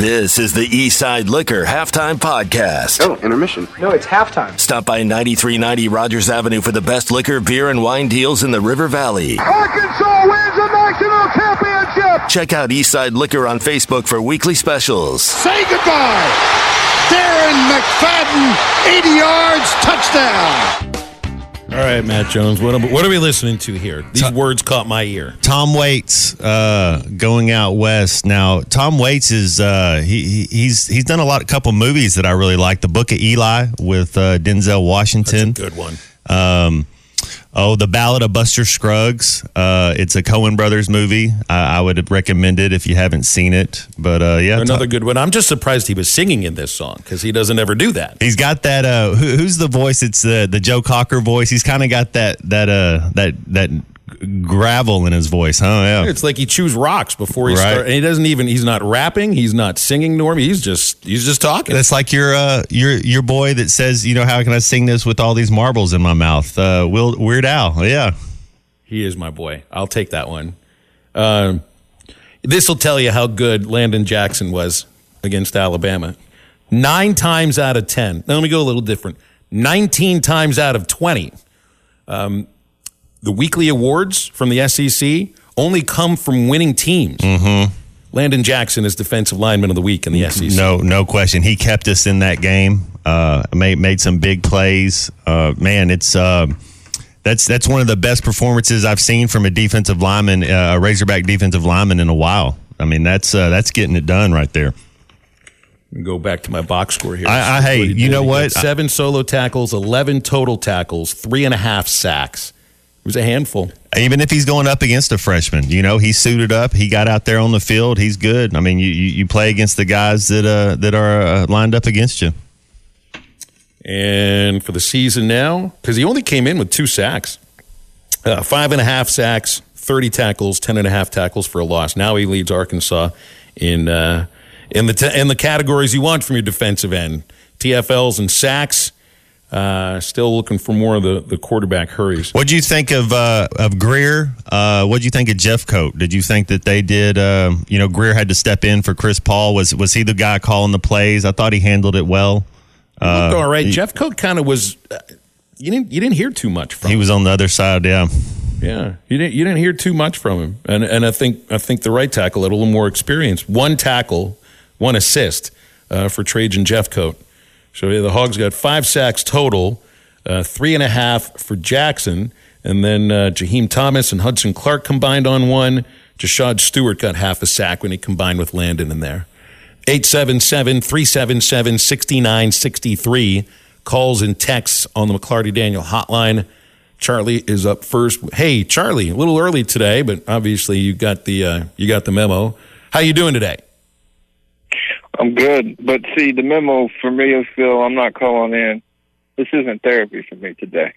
This is the Eastside Liquor Halftime Podcast. Oh, intermission. No, it's halftime. Stop by 9390 Rogers Avenue for the best liquor, beer, and wine deals in the River Valley. Arkansas wins the national championship. Check out Eastside Liquor on Facebook for weekly specials. Say goodbye. Darren McFadden, 80 yards, touchdown. All right, Matt Jones. What are, what are we listening to here? These words caught my ear. Tom Waits uh, going out west. Now, Tom Waits is uh, he, he- he's he's done a lot, a couple movies that I really like. The Book of Eli with uh, Denzel Washington. Good one. Um, oh, The Ballad of Buster Scruggs. Uh, it's a Coen Brothers movie. I, I would recommend it if you haven't seen it. But uh, yeah, Another Tom- good one. I'm just surprised he was singing in this song because he doesn't ever do that. He's got that. Uh, who, who's the voice? It's the the Joe Cocker voice. He's kind of got that that uh that that gravel in his voice, huh? Yeah. It's like he chews rocks before he Right. starts, and he doesn't even. He's not rapping. He's not singing. Norm. He's just he's just talking. That's like your uh your your boy that says, you know, how can I sing this with all these marbles in my mouth? Uh, Will Weird Al, yeah. He is my boy. I'll take that one. Um, this will tell you how good Landon Jackson was against Alabama. Nine times out of 10. Now, let me go a little different. 19 times out of 20. Um, the weekly awards from the SEC only come from winning teams. Mm-hmm. Landon Jackson is defensive lineman of the week in the SEC. No, no question. He kept us in that game. Uh, made made some big plays. Uh, man, it's uh, that's that's one of the best performances I've seen from a defensive lineman, uh, a Razorback defensive lineman in a while. I mean, that's uh, that's getting it done right there. Go back to my box score here. I- I- hey, you know what? Seven solo tackles, 11 total tackles, three and a half sacks. It was a handful. Even if he's going up against a freshman, you know, he suited up. He got out there on the field. He's good. I mean, you you, you play against the guys that uh, that are uh, lined up against you. And for the season now, because he only came in with two sacks, uh, five and a half sacks, 30 tackles, 10 and a half tackles for a loss. Now he leads Arkansas in, uh, in, the, t- in the categories you want from your defensive end TFLs and sacks. Uh, still looking for more of the, the quarterback hurries. What do you think of uh, of Greer? Uh, what do you think of Jeffcoat? Did you think that they did? Uh, you know, Greer had to step in for Chris Paul. Was was he the guy calling the plays? I thought he handled it well. Looked all right. he- Jeffcoat kind of was. Uh, you didn't you didn't hear too much from him. He him. was on the other side. Yeah, Yeah, you didn't you didn't hear too much from him, and and I think I think the right tackle had a little more experience. One tackle, one assist uh, for Trajan Jeff Jeffcoat. So yeah, the Hogs got five sacks total, uh, three and a half for Jackson, and then uh, Jaheim Thomas and Hudson Clark combined on one. Jashaud Stewart got half a sack when he combined with Landon in there. 877 377 6963. Calls and texts on the McLarty Daniel hotline. Charlie is up first. Hey, Charlie, a little early today, but obviously you got the uh, you got the memo. How you doing today? I'm good, but see, the memo for me is Phil. I'm not calling in. This isn't therapy for me today.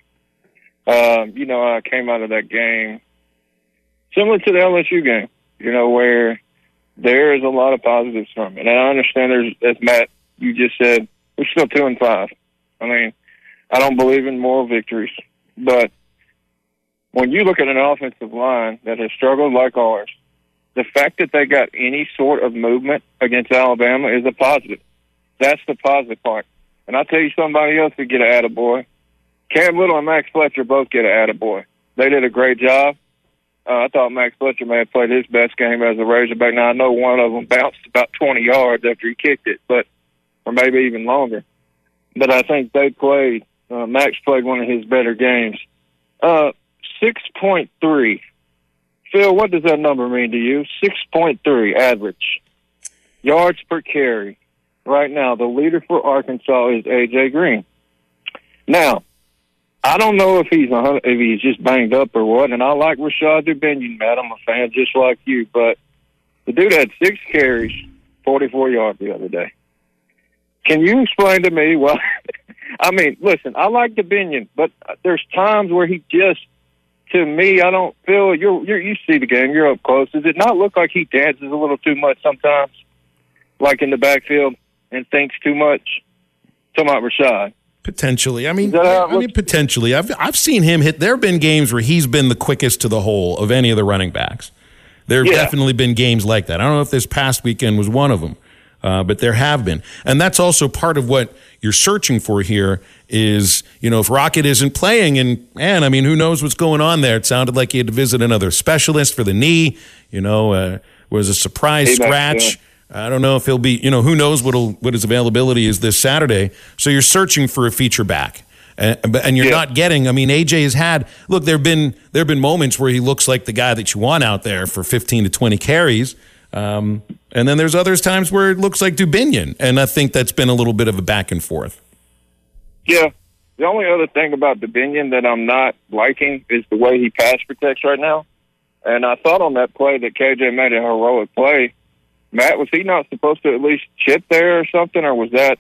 Um, you know, I came out of that game similar to the LSU game. You know, where there is a lot of positives from it, and I understand there's, as Matt you just said, we're still two and five. I mean, I don't believe in moral victories, but when you look at an offensive line that has struggled like ours, the fact that they got any sort of movement against Alabama is a positive. That's the positive part. And I'll tell you somebody else to get an attaboy. Cam Little and Max Fletcher both get an attaboy. They did a great job. Uh, I thought Max Fletcher may have played his best game as a Razorback. Now, I know one of them bounced about 20 yards after he kicked it, but or maybe even longer. But I think they played, uh, Max played one of his better games. Uh, 6.3. Phil, what does that number mean to you? 6.3 average. Yards per carry. Right now, the leader for Arkansas is A.J. Green. Now, I don't know if he's a, if he's just banged up or what, and I like Rashod Dubinion, Matt. I'm a fan just like you, but the dude had six carries, 44 yards the other day. Can you explain to me why? I mean, listen, I like Dubinion, but there's times where he just to me, I don't feel you're, you're you see the game. You're up close. Does it not look like he dances a little too much sometimes, like in the backfield, and thinks too much? Talking about Rashod. Potentially, I mean, Is that how it I mean, potentially. I've I've seen him hit. There have been games where he's been the quickest to the hole of any of the running backs. There have Yeah. definitely been games like that. I don't know if this past weekend was one of them. uh, but there have been, and that's also part of what you're searching for here. Is you know if Rocket isn't playing, and man, I mean, who knows what's going on there? It sounded like he had to visit another specialist for the knee. You know, uh, was a surprise Hey, scratch. I don't know if he'll be, you know, who knows what what his availability is this Saturday. So you're searching for a feature back. And, and you're Yeah. not getting. I mean, AJ has had. Look, there've been there've been moments where he looks like the guy that you want out there for 15 to 20 carries, um, and then there's others times where it looks like Dubinion, and I think that's been a little bit of a back and forth. Yeah. The only other thing about Dubinion that I'm not liking is the way he pass protects right now. And I thought on that play that KJ made a heroic play. Matt, was he not supposed to at least chip there or something, or was that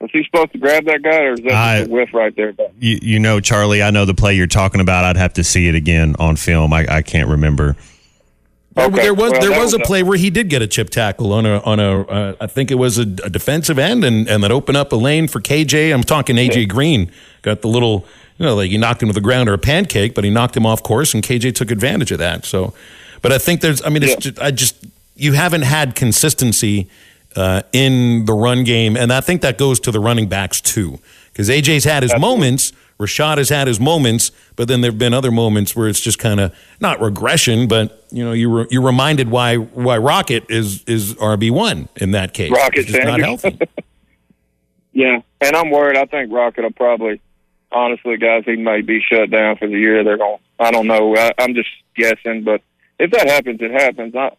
was he supposed to grab that guy, or is that I- just a whiff right there? You, you know, Charlie, I know the play you're talking about. I'd have to see it again on film. I, I can't remember. There, Okay, there was well, there was a was a- play where he did get a chip tackle on a on a uh, I think it was a, a defensive end and and that opened up a lane for KJ. I'm talking AJ Green got the little you know like he knocked him to the ground or a pancake, but he knocked him off course and KJ took advantage of that. So, but I think there's I mean it's Yeah. just, I just you haven't had consistency uh, in the run game, and I think that goes to the running backs too because AJ's had his moments. Rashod has had his moments, but then there've been other moments where it's just kind of not regression, but you know you re, you're reminded why why Rocket is is RB one in that case. Rocket It's not healthy. Yeah, and I'm worried. I think Rocket will probably, honestly, guys, he may be shut down for the year. They're going. I don't know. I, I'm just guessing, but if that happens, it happens. I,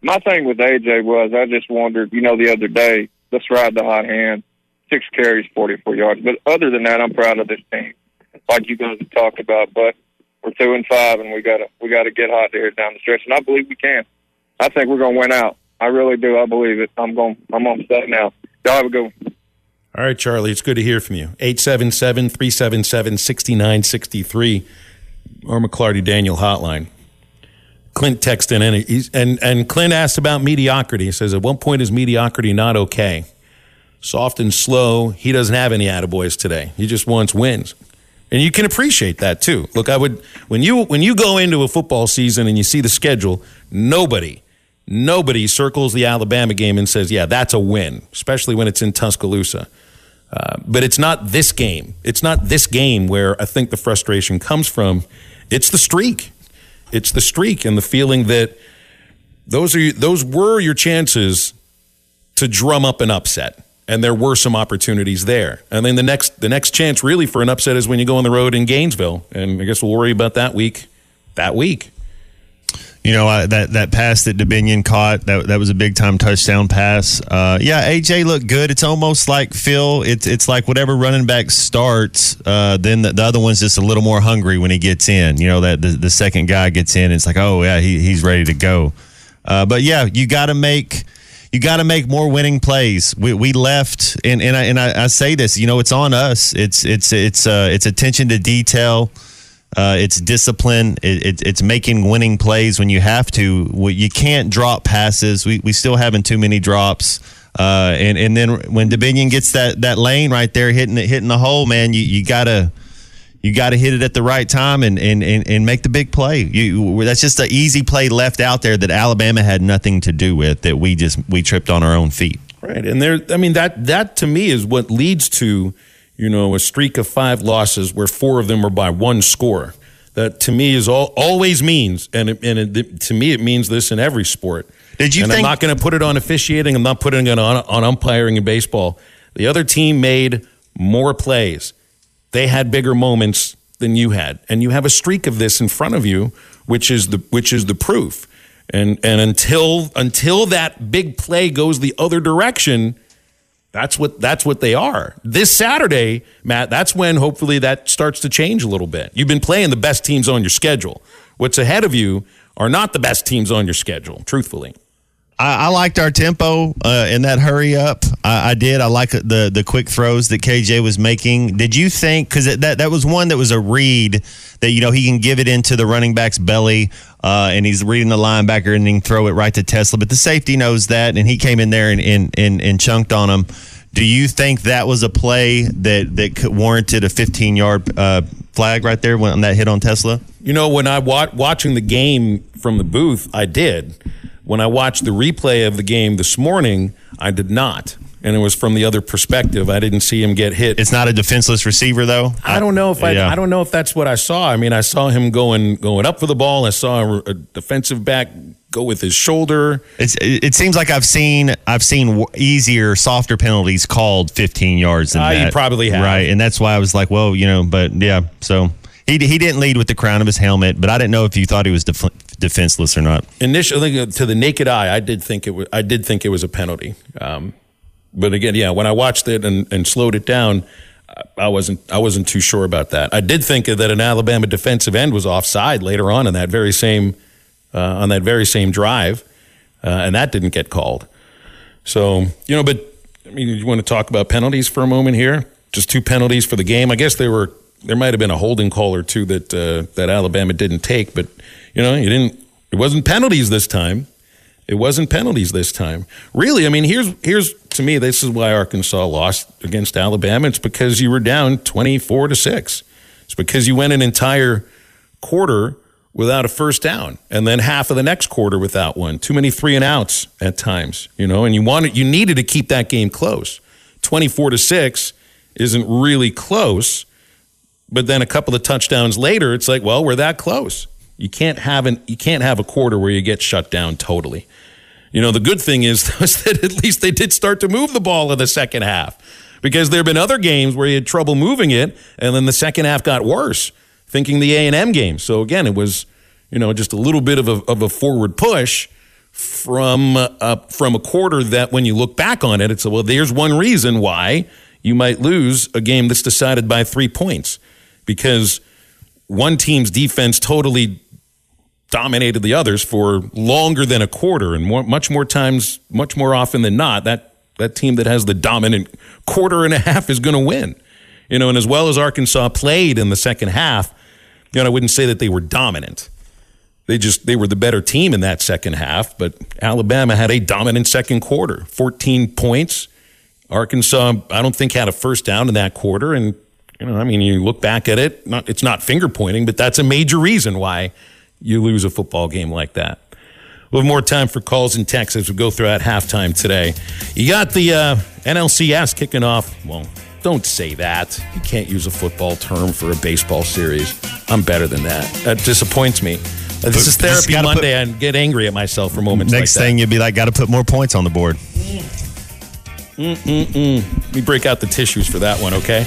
my thing with AJ was I just wondered. You know, the other day, let's ride the hot hand. Six carries, 44 yards. But other than that, I'm proud of this team, like you guys have talked about. But we're two and five, and we gotta we gotta get hot here down the stretch, and I believe we can. I think we're gonna win out. I really do. I believe it. I'm going. I'm on set now. Y'all have a good one. All right, Charlie, it's good to hear from you. 877 377 6963, or McLarty Daniel hotline. Clint texted in, and, and, and Clint asked about mediocrity. He says, At what point, is mediocrity not okay? Soft and slow. He doesn't have any attaboys today. He just wants wins. And you can appreciate that too. Look, I would when you when you go into a football season and you see the schedule, nobody nobody circles the Alabama game and says, "Yeah, that's a win," especially when it's in Tuscaloosa. Uh, but it's not this game. It's not this game where I think the frustration comes from. It's the streak. It's the streak and the feeling that those are those were your chances to drum up an upset. And there were some opportunities there. And then the next the next chance really for an upset is when you go on the road in Gainesville. And I guess we'll worry about that week that week. You know I, that that pass that Dubinion caught that that was a big time touchdown pass. Uh, yeah, AJ looked good. It's almost like Phil. It's it's like whatever running back starts, uh, then the, the other one's just a little more hungry when he gets in. You know that the, the second guy gets in, it's like oh yeah he, he's ready to go. Uh, but yeah, you got to make you got to make more winning plays. We, we left, and and I and I, I say this, you know, it's on us. It's it's it's uh, it's attention to detail. Uh, it's discipline. It, it, it's making winning plays when you have to. You can't drop passes. We we still having too many drops. Uh, and and then when Dubinion gets that that lane right there hitting it hitting the hole, man, you you gotta you got to hit it at the right time and, and, and, and make the big play. You, that's just an easy play left out there that Alabama had nothing to do with. That we just we tripped on our own feet. Right. And there I mean that that to me is what leads to, you know, a streak of five losses where four of them are by one score. That to me is all always means and it, and it, to me it means this in every sport. Did you and think- I'm not going to put it on officiating. I'm not putting it on on umpiring in baseball. The other team made more plays. They had bigger moments than you had, and you have a streak of this in front of you, which is the which is the proof. And and until until that big play goes the other direction, that's what that's what they are. This Saturday, Matt, that's when hopefully that starts to change a little bit. You've been playing the best teams on your schedule. What's ahead of you are not the best teams on your schedule, truthfully. I, I liked our tempo uh, in that hurry up. I, I did. I like the the quick throws that KJ was making. Did you think because that that was one that was a read that you know he can give it into the running back's belly uh, and he's reading the linebacker and then throw it right to Tesla. But the safety knows that and he came in there and and and, and chunked on him. Do you think that was a play that that warranted a 15 yard uh, flag right there when that hit on Tesla? You know, when I wa- watching the game from the booth, I did. When I watched the replay of the game this morning, I did not. And it was from the other perspective. I didn't see him get hit. It's not a defenseless receiver, though. I don't know if I, Yeah. I don't know if that's what I saw. I mean, I saw him going going up for the ball. I saw a, a defensive back go with his shoulder. It's, it it seems like I've seen I've seen easier, softer penalties called 15 yards than you that. probably have. right, and that's why I was like, well, you know, but yeah. So he he didn't lead with the crown of his helmet, but I didn't know if you thought he was def- defenseless or not. Initially, to the naked eye, I did think it was. I did think it was a penalty. Um, but again, yeah, when I watched it and, and slowed it down, I wasn't. I wasn't too sure about that. I did think that an Alabama defensive end was offside later on in that very same uh, on that very same drive, uh, and that didn't get called. So you know, but I mean, you want to talk about penalties for a moment here? Just two penalties for the game. I guess there were there might have been a holding call or two that uh, that Alabama didn't take, but you know, you didn't. It wasn't penalties this time. It wasn't penalties this time. Really, I mean, here's here's to me, this is why Arkansas lost against Alabama. It's because you were down twenty four to six. It's because you went an entire quarter without a first down, and then half of the next quarter without one. Too many three and outs at times, you know. And you wanted, you needed to keep that game close. Twenty four to six isn't really close, but then a couple of touchdowns later, it's like, well, we're that close. You can't have an, you can't have a quarter where you get shut down totally. You know, the good thing is, is that at least they did start to move the ball in the second half because there have been other games where you had trouble moving it and then the second half got worse, thinking the A&M game. So again, it was, you know, just a little bit of a, of a forward push from, uh, from a quarter that when you look back on it, it's, a well, there's one reason why you might lose a game that's decided by three points because one team's defense totally dominated the others for longer than a quarter and more, much more times, much more often than not, that, that team that has the dominant quarter and a half is going to win. You know, and as well as Arkansas played in the second half, you know, I wouldn't say that they were dominant. They just they were the better team in that second half, but Alabama had a dominant second quarter. 14 points. Arkansas, I don't think had a first down in that quarter and you know, I mean, you look back at it, not it's not finger pointing, but that's a major reason why you lose a football game like that. We'll have more time for calls and texts as we go throughout halftime today. You got the uh, NLCS kicking off. Well, don't say that. You can't use a football term for a baseball series. I'm better than that. That disappoints me. This is therapy put- Monday and get angry at myself for moments Next like thing you'd be like, got to put more points on the board. that. Let me break out the tissues for that one, okay?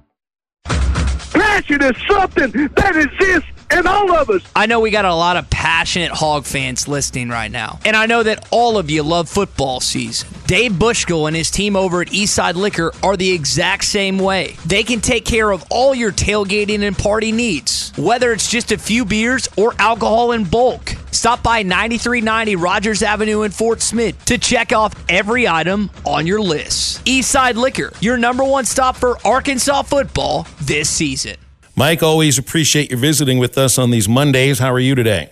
Passion is something that exists in all of us. I know we got a lot of passionate Hog fans listening right now. And I know that all of you love football season. Dave Bushkill and his team over at Eastside Liquor are the exact same way. They can take care of all your tailgating and party needs, whether it's just a few beers or alcohol in bulk. Stop by 9390 Rogers Avenue in Fort Smith to check off every item on your list. Eastside Liquor, your number one stop for Arkansas football this season. Mike, always appreciate your visiting with us on these Mondays. How are you today?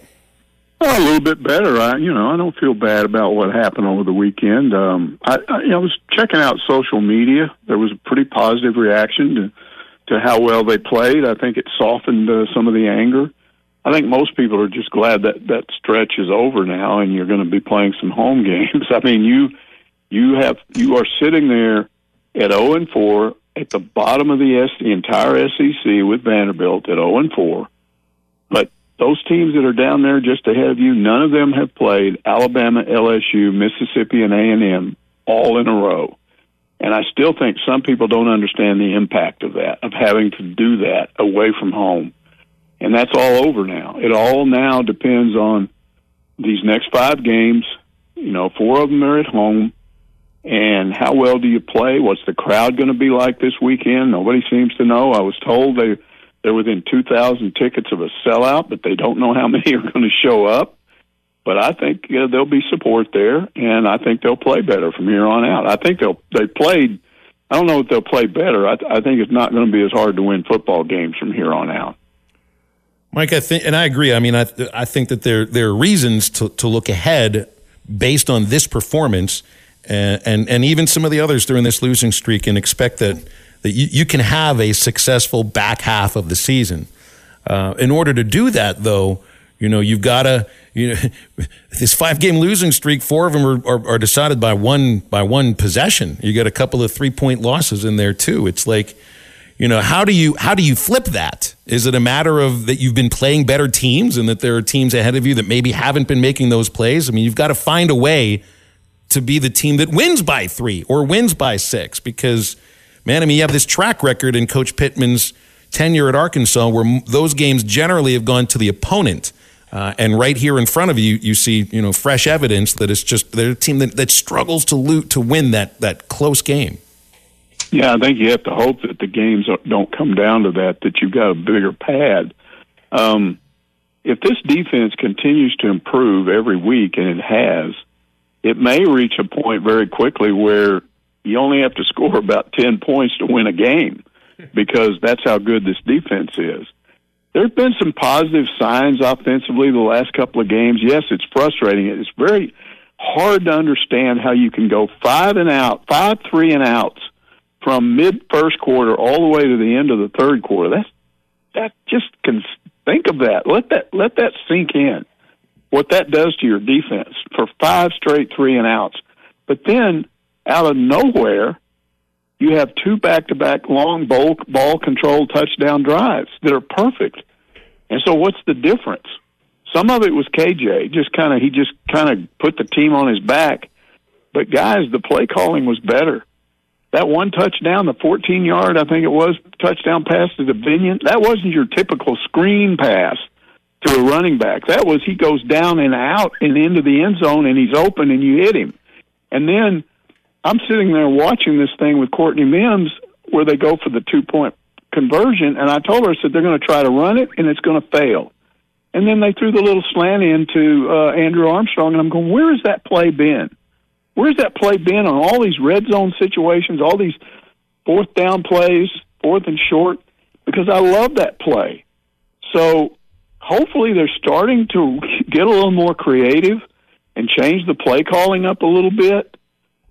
Oh, a little bit better. I, you know, I don't feel bad about what happened over the weekend. Um, I, I, I was checking out social media. There was a pretty positive reaction to to how well they played. I think it softened uh, some of the anger. I think most people are just glad that that stretch is over now, and you're going to be playing some home games. I mean, you you have you are sitting there at zero and four at the bottom of the S, the entire SEC with Vanderbilt at zero and four, but those teams that are down there just ahead of you, none of them have played Alabama, LSU, Mississippi, and A and M all in a row. And I still think some people don't understand the impact of that, of having to do that away from home. And that's all over now. It all now depends on these next five games. You know, four of them are at home. And how well do you play? What's the crowd going to be like this weekend? Nobody seems to know. I was told they they're within 2,000 tickets of a sellout, but they don't know how many are going to show up. but I think there'll be support there, and I think they'll play better from here on out. I think they'll they played. I don't know if they'll play better. I, I think it's not going to be as hard to win football games from here on out. Mike, I think, and I agree. I mean, I, I think that there there are reasons to, to look ahead based on this performance, and, and and even some of the others during this losing streak, and expect that that you, you can have a successful back half of the season. Uh, in order to do that, though, you know you've got to you know this five game losing streak. Four of them are, are, are decided by one by one possession. You got a couple of three point losses in there too. It's like you know how do you how do you flip that is it a matter of that you've been playing better teams and that there are teams ahead of you that maybe haven't been making those plays i mean you've got to find a way to be the team that wins by three or wins by six because man i mean you have this track record in coach pittman's tenure at arkansas where those games generally have gone to the opponent uh, and right here in front of you, you see, you know, fresh evidence that it's just they're a team that, that struggles to loot to win that that close game. Yeah, I think you have to hope that the games don't come down to that, that you've got a bigger pad. Um, if this defense continues to improve every week, and it has, it may reach a point very quickly where you only have to score about 10 points to win a game because that's how good this defense is. There have been some positive signs offensively the last couple of games. Yes, it's frustrating. It's very hard to understand how you can go five and out, five three and outs from mid first quarter all the way to the end of the third quarter. That's that just can think of that. Let that let that sink in. What that does to your defense for five straight three and outs. But then out of nowhere, you have two back to back long ball ball controlled touchdown drives that are perfect. And so what's the difference? Some of it was KJ, just kind of he just kind of put the team on his back. But guys, the play calling was better that one touchdown, the 14 yard, I think it was, touchdown pass to the Binion, that wasn't your typical screen pass to a running back. That was he goes down and out and into the end zone and he's open and you hit him. And then I'm sitting there watching this thing with Courtney Mims where they go for the two point conversion. And I told her, I said, they're going to try to run it and it's going to fail. And then they threw the little slant into uh, Andrew Armstrong. And I'm going, where has that play been? Where's that play been on all these red zone situations, all these fourth down plays, fourth and short? Because I love that play. So hopefully they're starting to get a little more creative and change the play calling up a little bit.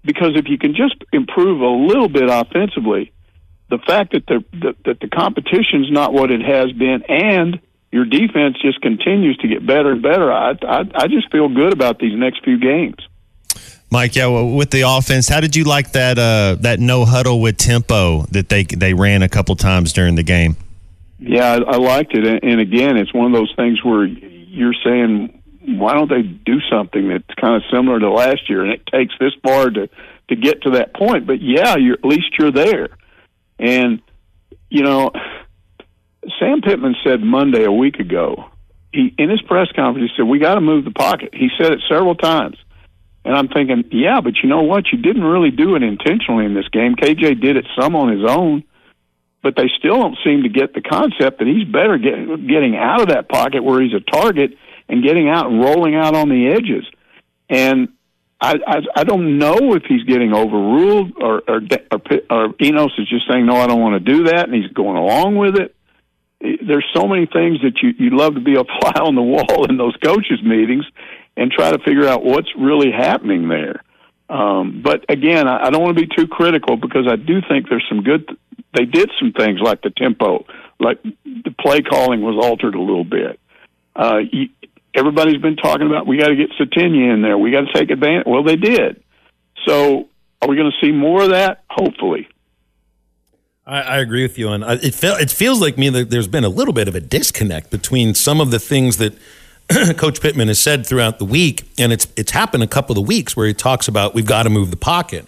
Because if you can just improve a little bit offensively, the fact that the that, that the competition's not what it has been, and your defense just continues to get better and better, I I, I just feel good about these next few games. Mike, yeah, with the offense, how did you like that uh, that no huddle with tempo that they they ran a couple times during the game? Yeah, I, I liked it, and and again, it's one of those things where you're saying, why don't they do something that's kind of similar to last year? And it takes this far to to get to that point, but yeah, you're at least you're there, and you know, Sam Pittman said Monday a week ago, he in his press conference, he said we got to move the pocket. He said it several times and I'm thinking, yeah, but you know what? You didn't really do it intentionally in this game. KJ did it some on his own, but they still don't seem to get the concept that he's better get, getting out of that pocket where he's a target and getting out and rolling out on the edges. And I, I, I don't know if he's getting overruled or, or, or, or Enos is just saying, no, I don't want to do that, and he's going along with it. There's so many things that you, you'd love to be a fly on the wall in those coaches' meetings and try to figure out what's really happening there. Um, but again, I, I don't want to be too critical because I do think there's some good. They did some things like the tempo, like the play calling was altered a little bit. Uh, you, everybody's been talking about we got to get Sategna in there. We got to take advantage. Well, they did. So, are we going to see more of that? Hopefully. I, I agree with you, and it fe- it feels like me that there's been a little bit of a disconnect between some of the things that Coach Pittman has said throughout the week, and it's it's happened a couple of weeks where he talks about we've got to move the pocket,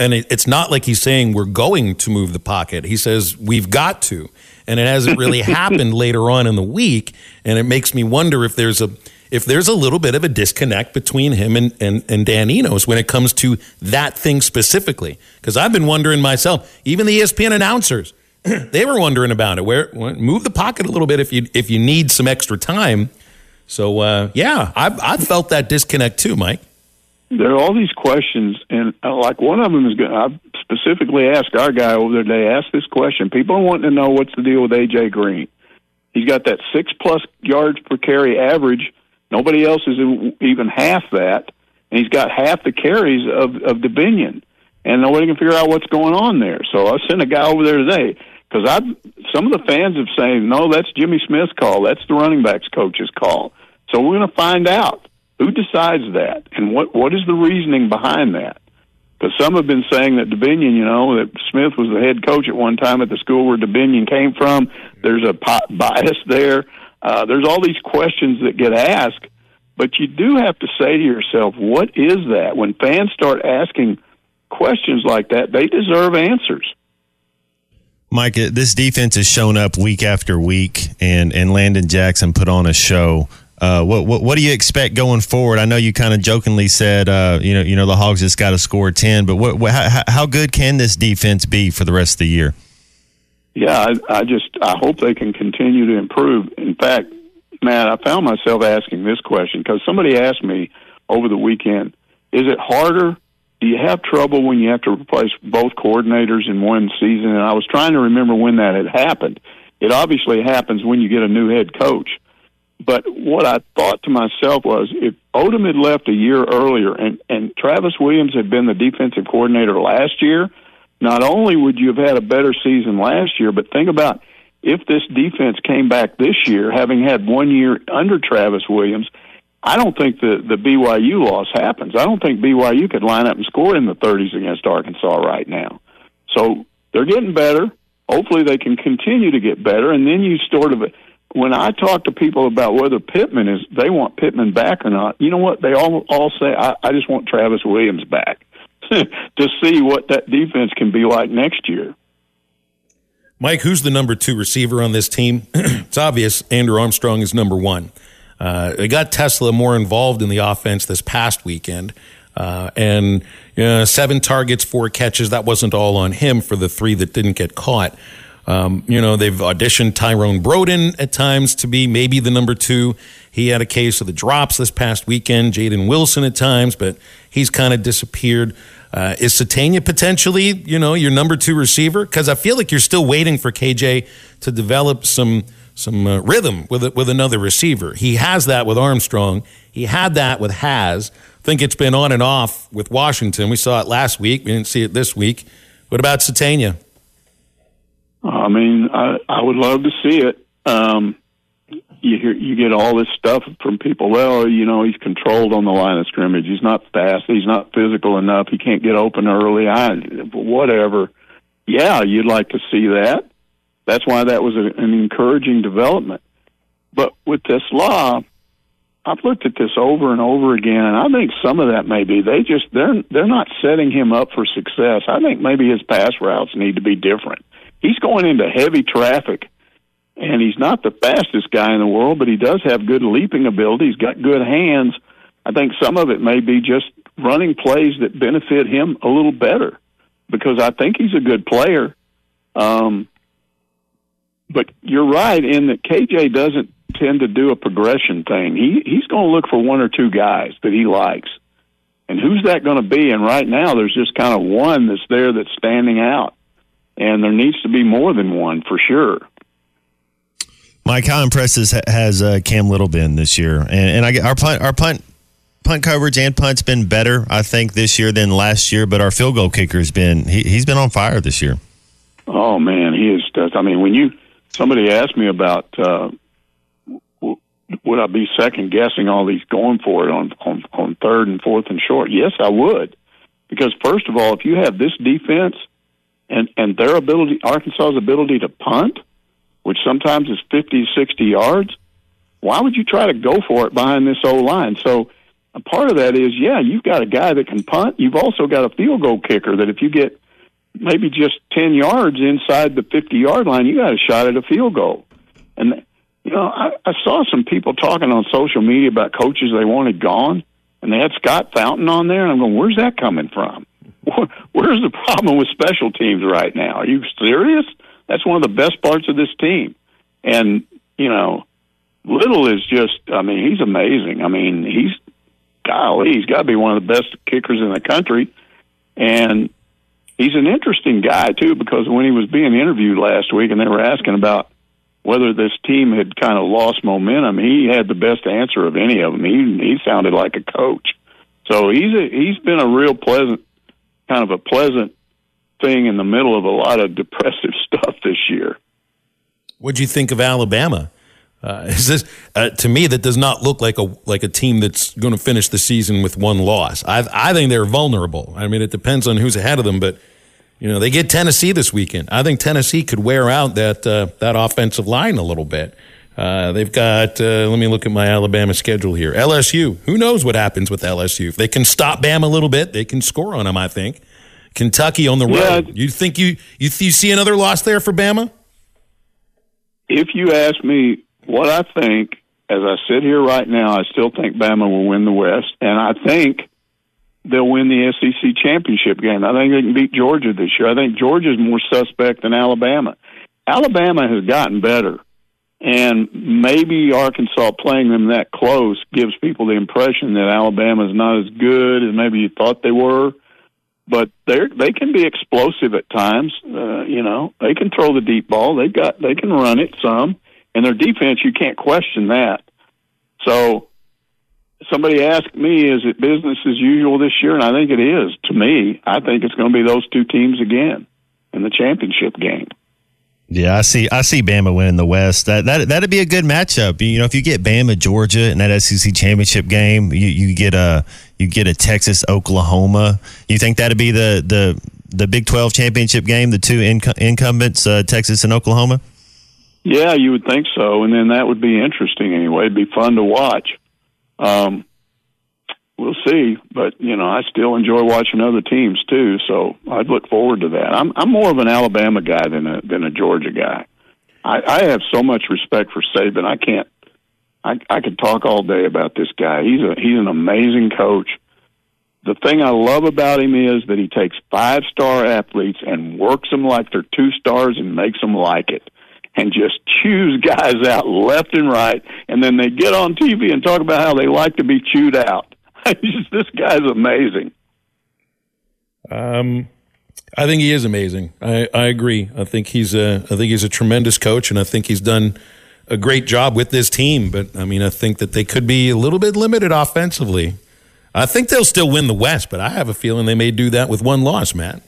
and it, it's not like he's saying we're going to move the pocket. He says we've got to, and it hasn't really happened later on in the week, and it makes me wonder if there's a if there's a little bit of a disconnect between him and, and, and Dan Enos when it comes to that thing specifically. Because I've been wondering myself, even the ESPN announcers, they were wondering about it. Where move the pocket a little bit if you if you need some extra time So uh, yeah, I've I've felt that disconnect too, Mike. There are all these questions, and uh, like one of them is going. I specifically asked our guy over there today. Ask this question. People are wanting to know what's the deal with AJ Green. He's got that six plus yards per carry average. Nobody else is even half that, and he's got half the carries of of Dubinion, and nobody can figure out what's going on there. So I sent a guy over there today because I some of the fans have saying no, that's Jimmy Smith's call. That's the running backs coach's call. So we're going to find out who decides that and what what is the reasoning behind that. Because some have been saying that Dubinion, you know, that Smith was the head coach at one time at the school where Dubinion came from. There's a bias there. Uh, there's all these questions that get asked, but you do have to say to yourself, what is that? When fans start asking questions like that, they deserve answers. Mike, this defense has shown up week after week, and, and Landon Jackson put on a show. Uh, what, what, what do you expect going forward? I know you kind of jokingly said, uh, you know, you know the Hogs just got to score ten, but what, what, how, how good can this defense be for the rest of the year? Yeah, I, I just I hope they can continue to improve. In fact, Matt, I found myself asking this question because somebody asked me over the weekend: Is it harder? Do you have trouble when you have to replace both coordinators in one season? And I was trying to remember when that had happened. It obviously happens when you get a new head coach. But what I thought to myself was if Odom had left a year earlier and, and Travis Williams had been the defensive coordinator last year, not only would you have had a better season last year, but think about if this defense came back this year, having had one year under Travis Williams, I don't think the, the BYU loss happens. I don't think BYU could line up and score in the 30s against Arkansas right now. So they're getting better. Hopefully they can continue to get better. And then you sort of when I talk to people about whether Pittman is they want Pittman back or not, you know what they all all say? I, I just want Travis Williams back to see what that defense can be like next year. Mike, who's the number two receiver on this team? it's obvious Andrew Armstrong is number one. Uh, they got Tesla more involved in the offense this past weekend. Uh, and you know, seven targets, four catches. That wasn't all on him for the three that didn't get caught. Um, you know, they've auditioned Tyrone Broden at times to be maybe the number two. He had a case of the drops this past weekend. Jaedon Wilson at times, but he's kind of disappeared. Uh, is Sategna potentially, you know, your number two receiver? Because I feel like you're still waiting for KJ to develop some some uh, rhythm with with another receiver. He has that with Armstrong. He had that with Has. Think it's been on and off with Washington. We saw it last week. We didn't see it this week. What about Sategna? I mean, I, I would love to see it. Um, you hear, you get all this stuff from people. Well, you know, he's controlled on the line of scrimmage. He's not fast. He's not physical enough. He can't get open early. I, whatever. Yeah, you'd like to see that. That's why that was a, an encouraging development. But with this law, I've looked at this over and over again, and I think some of that may be they just they're they're not setting him up for success. I think maybe his pass routes need to be different he's going into heavy traffic, and he's not the fastest guy in the world, but he does have good leaping ability. He's got good hands. I think some of it may be just running plays that benefit him a little better because I think he's a good player. Um, but you're right in that KJ doesn't tend to do a progression thing. He he's going to look for one or two guys that he likes. And who's that going to be? And right now, there's just kind of one that's there that's standing out and there needs to be more than one for sure. Mike, how impressed has uh, Cam Little been this year? And, and I, our punt, our punt, punt coverage and punt's been better, I think, this year than last year. But our field goal kicker's been he, he's been on fire this year. Oh man, he is. I mean, when you somebody asked me about uh, would I be second guessing all these going for it on, on on third and fourth and short? Yes, I would, because first of all, if you have this defense and and their ability, Arkansas's ability to punt, which sometimes is 50, 60 yards. Why would you try to go for it behind this O line? So a part of that is, yeah, you've got a guy that can punt. You've also got a field goal kicker that if you get maybe just 10 yards inside the 50 yard line, you got a shot at a field goal. And, you know, I, I saw some people talking on social media about coaches they wanted gone, and they had Scott Fountain on there, and I'm going, where's that coming from? Where's the problem with special teams right now? Are you serious? That's one of the best parts of this team. And, you know, Little is just, I mean, he's amazing. I mean, he's, golly, he's got to be one of the best kickers in the country. And he's an interesting guy, too, because when he was being interviewed last week and they were asking about whether this team had kind of lost momentum, he had the best answer of any of them. He, he sounded like a coach. So he's a, he's been a real pleasant, kind of a pleasant thing in the middle of a lot of depressive stuff this year. What do you think of Alabama? Uh, is this uh, to me that does not look like a like a team that's going to finish the season with one loss? I I think they're vulnerable. I mean, it depends on who's ahead of them, but you know they get Tennessee this weekend. I think Tennessee could wear out that uh, that offensive line a little bit. Uh, they've got. Uh, let me look at my Alabama schedule here. LSU. Who knows what happens with LSU? If they can stop Bama a little bit, they can score on them. I think. Kentucky on the road. Yeah. You think you you, you see another loss there for Bama? If you ask me what I think, as I sit here right now, I still think Bama will win the West, and I think they'll win the SEC championship game. I think they can beat Georgia this year. I think Georgia's more suspect than Alabama. Alabama has gotten better, and maybe Arkansas playing them that close gives people the impression that Alabama is not as good as maybe you thought they were. But they they can be explosive at times. Uh, you know, they can throw the deep ball. They got they can run it some and their defense, you can't question that. So somebody asked me, is it business as usual this year? And I think it is. To me, I think it's going to be those two teams again in the championship game. Yeah, I see. I see Bama winning the West. That that that'd be a good matchup. You know, if you get Bama, Georgia in that SEC championship game, you, you get a you get a Texas, Oklahoma. You think that'd be the the the Big Twelve championship game, the two inc- incumbents, uh, Texas and Oklahoma. Yeah, you would think so, and then that would be interesting anyway. It'd be fun to watch. Um, we'll see, but you know, I still enjoy watching other teams too, so I'd look forward to that. I'm I'm more of an Alabama guy than a than a Georgia guy. I, I have so much respect for Saban. I can't. I I could talk all day about this guy. He's a he's an amazing coach. The thing I love about him is that he takes five star athletes and works them like they're two stars and makes them like it and just chews guys out left and right, and then they get on TV and talk about how they like to be chewed out. this guy's amazing. Um, I think he is amazing. I, I agree. I think he's a I think he's a tremendous coach, and I think he's done a great job with this team. But I mean, I think that they could be a little bit limited offensively. I think they'll still win the West, but I have a feeling they may do that with one loss, Matt.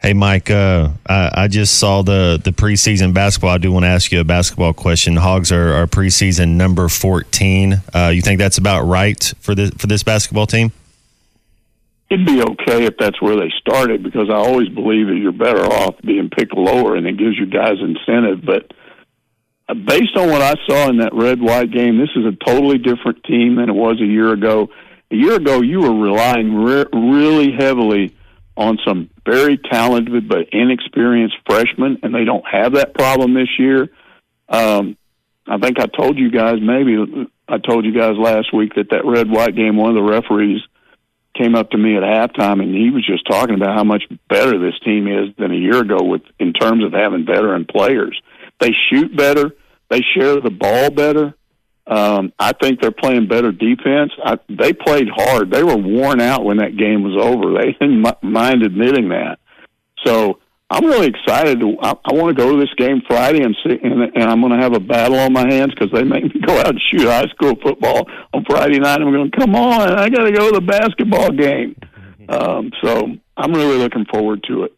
Hey, Mike, uh, I, I, just saw the, the preseason basketball. I do want to ask you a basketball question. Hogs are, are preseason number 14. Uh, you think that's about right for this, for this basketball team? It'd be okay if that's where they started because I always believe that you're better off being picked lower and it gives you guys incentive. But uh, based on what I saw in that red white game, this is a totally different team than it was a year ago. A year ago, you were relying re- really heavily on some very talented but inexperienced freshmen, and they don't have that problem this year. Um, I think I told you guys, maybe I told you guys last week that that red white game, one of the referees came up to me at halftime, and he was just talking about how much better this team is than a year ago with in terms of having veteran players. They shoot better, they share the ball better. Um, I think they're playing better defense. I, they played hard. They were worn out when that game was over. They didn't m- mind admitting that. So I'm really excited. To, I, I want to go to this game Friday and see, and, and I'm going to have a battle on my hands because they make me go out and shoot high school football on Friday night. I'm going, come on, I got to go to the basketball game. Um, so I'm really looking forward to it.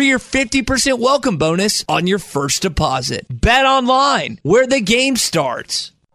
for your 50% welcome bonus on your first deposit. Bet online, where the game starts.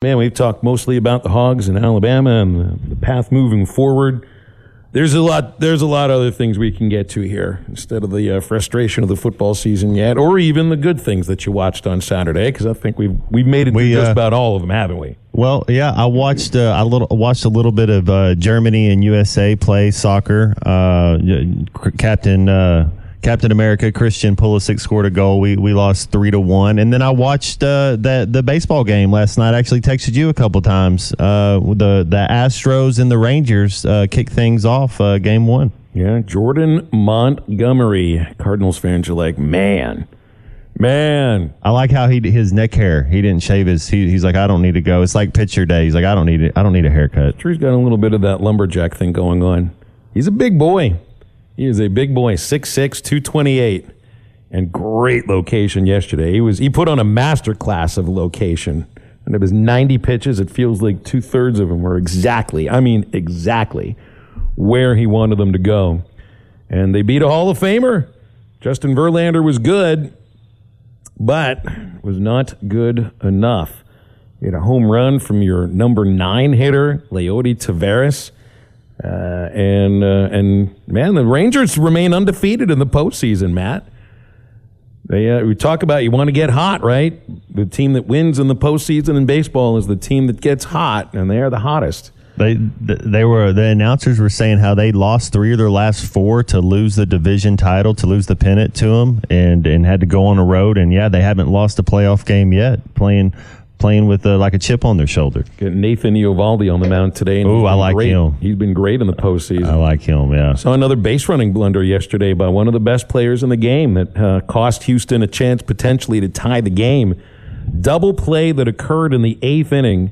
Man, we've talked mostly about the Hogs in Alabama and the, the path moving forward. There's a lot. There's a lot of other things we can get to here instead of the uh, frustration of the football season yet, or even the good things that you watched on Saturday. Because I think we've we've made it We, through just uh, about all of them, haven't we? Well, yeah, I watched uh, I little watched a little bit of uh, Germany and USA play soccer. Uh, c- Captain uh, Captain America Christian Pulisic scored a goal. We we lost three to one, and then I watched uh, the the baseball game last night. I actually texted you a couple times. Uh, the the Astros and the Rangers uh, kicked things off uh, game one. Yeah, Jordan Montgomery. Cardinals fans are like, man, man. I like how he his neck hair. He didn't shave his. He, he's like, I don't need to go. It's like pitcher day. He's like, I don't need it. I don't need a haircut. Sure, he's got a little bit of that lumberjack thing going on. He's a big boy. He is a big boy, 6'6", 228, and great location yesterday. He was he put on a master class of location. And it was 90 pitches. It feels like two thirds of them were exactly, I mean, exactly where he wanted them to go. And they beat a Hall of Famer. Justin Verlander was good, but was not good enough. You had a home run from your number nine hitter, Leody Taveras. Uh, and uh, and man, the Rangers remain undefeated in the postseason. Matt, they uh, we talk about you want to get hot, right? The team that wins in the postseason in baseball is the team that gets hot, and they are the hottest. They they were the announcers were saying how they lost three of their last four to lose the division title to lose the pennant to them and and had to go on the road and yeah they haven't lost a playoff game yet playing playing with uh, like a chip on their shoulder. Get Nathan Eovaldi on the mound today. Ooh, I like great. him. He's been great in the postseason. I like him. Yeah. Saw another base running blunder yesterday by one of the best players in the game that uh, cost Houston a chance potentially to tie the game. Double play that occurred in the eighth inning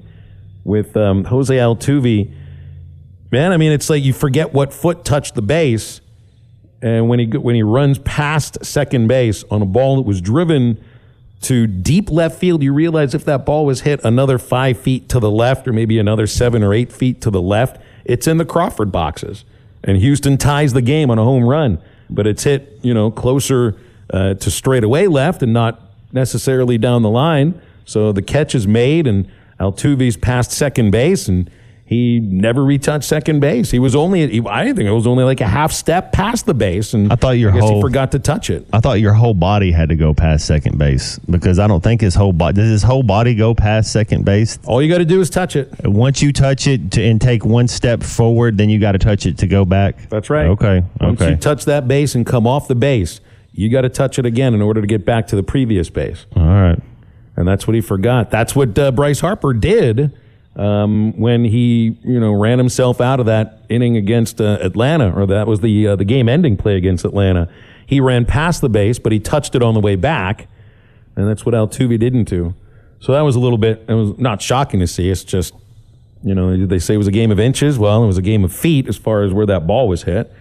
with um, Jose Altuve. Man, I mean, it's like you forget what foot touched the base, and when he when he runs past second base on a ball that was driven to deep left field, you realize if that ball was hit another five feet to the left, or maybe another seven or eight feet to the left, it's in the Crawford boxes, and Houston ties the game on a home run. But it's hit, you know, closer uh, to straightaway left and not necessarily down the line. So the catch is made, and Altuve's past second base, and he never retouched second base. He was only, he, I think it was only like a half step past the base, and I thought your guess he whole- forgot to touch it. I thought your whole body had to go past second base because I don't think his whole body does his whole body go past second base. All you got to do is touch it. Once you touch it to, and take one step forward, then you got to touch it to go back. That's right. Okay. Once okay. you touch that base and come off the base, you got to touch it again in order to get back to the previous base. All right. And that's what he forgot. That's what uh, Bryce Harper did um, when he, you know, ran himself out of that inning against uh, Atlanta, or that was the uh, the game-ending play against Atlanta. He ran past the base, but he touched it on the way back, and that's what Altuve didn't do. So that was a little bit. It was not shocking to see. It's just, you know, they say it was a game of inches. Well, it was a game of feet as far as where that ball was hit,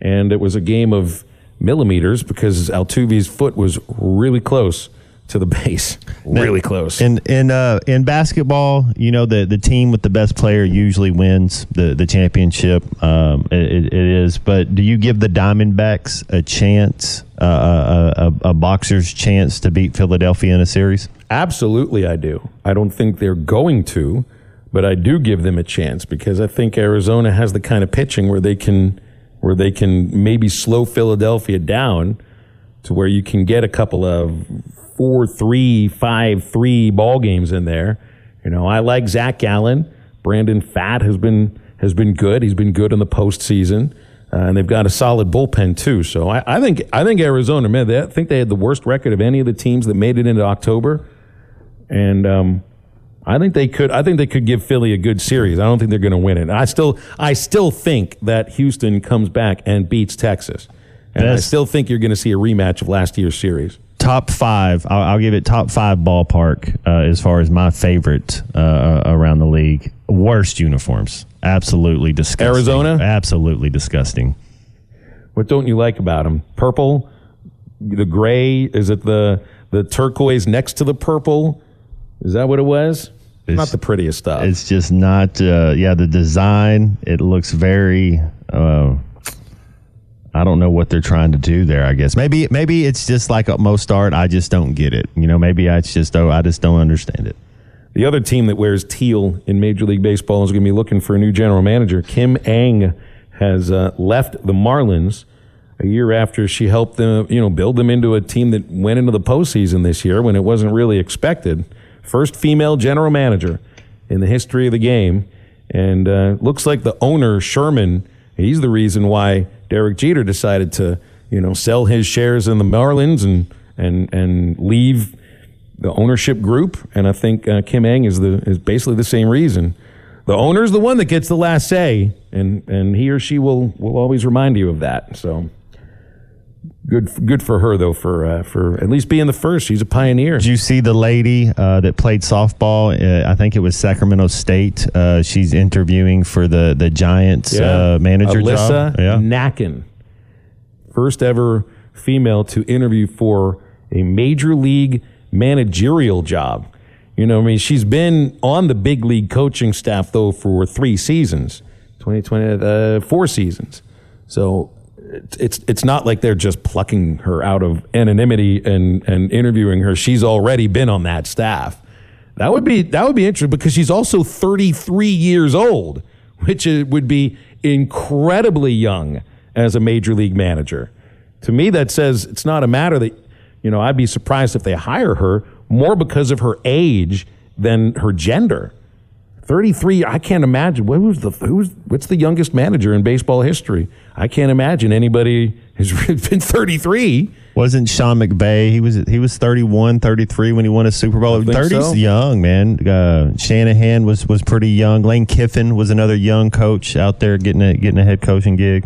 and it was a game of millimeters because Altuve's foot was really close to the base, really close. In in uh, in basketball, you know the the team with the best player usually wins the the championship. Um, it, it is, but do you give the Diamondbacks a chance, uh, a, a, a boxer's chance to beat Philadelphia in a series? Absolutely, I do. I don't think they're going to, but I do give them a chance because I think Arizona has the kind of pitching where they can, where they can maybe slow Philadelphia down to where you can get a couple of four, three, five, three ball games in there. You know, I like Zach Gallen. Brandon Pfaadt has been has been good. He's been good in the postseason. Uh, and they've got a solid bullpen too. So I, I think I think Arizona, man, they, I think they had the worst record of any of the teams that made it into October, and um, I think they could. I think they could give Philly a good series. I don't think they're going to win it. I still I still think that Houston comes back and beats Texas, and I still think you're going to see a rematch of last year's series. top five. I'll, I'll give it top five ballpark uh, as far as my favorite uh, around the league. Worst uniforms, absolutely disgusting. Arizona? absolutely disgusting. What don't you like about them? Purple, the gray. Is it the the turquoise next to the purple? Is that what it was? It's, not the prettiest stuff. It's just not. Uh, yeah, the design. It looks very. Uh, I don't know what they're trying to do there. I guess maybe maybe it's just like most art. I just don't get it. You know, maybe I just oh I just don't understand it. The other team that wears teal in Major League Baseball is going to be looking for a new general manager. Kim Ng has uh, left the Marlins a year after she helped them, you know, build them into a team that went into the postseason this year when it wasn't really expected. First female general manager in the history of the game, and uh, looks like the owner Sherman. He's the reason why Derek Jeter decided to, you know, sell his shares in the Marlins and and and leave the ownership group. And I think uh, Kim Ng is the is basically the same reason. The owner is the one that gets the last say, and and he or she will will always remind you of that. So. Good, good for her though. For uh, for at least being the first, she's a pioneer. Did you see the lady uh, that played softball? Uh, I think it was Sacramento State. Uh, she's interviewing for the the Giants uh, manager Alyssa job. Yeah. Nakken, first ever female to interview for a major league managerial job. You know, I mean, she's been on the big league coaching staff though for three seasons, 2020, uh, four seasons. So it's it's not like they're just plucking her out of anonymity and and interviewing her. She's already been on that staff. That would be that would be interesting because she's also 33 years old, which would be incredibly young as a major league manager. To me, that says it's not a matter that you know I'd be surprised if they hire her more because of her age than her gender. 33, I can't imagine. What was the who's what's the youngest manager in baseball history? I can't imagine anybody has been 33. Wasn't Sean McVay? He was he was 31, 33 when he won a Super Bowl. 30's so. young, man. Uh, Shanahan was was pretty young. Lane Kiffin was another young coach out there getting a getting a head coaching gig.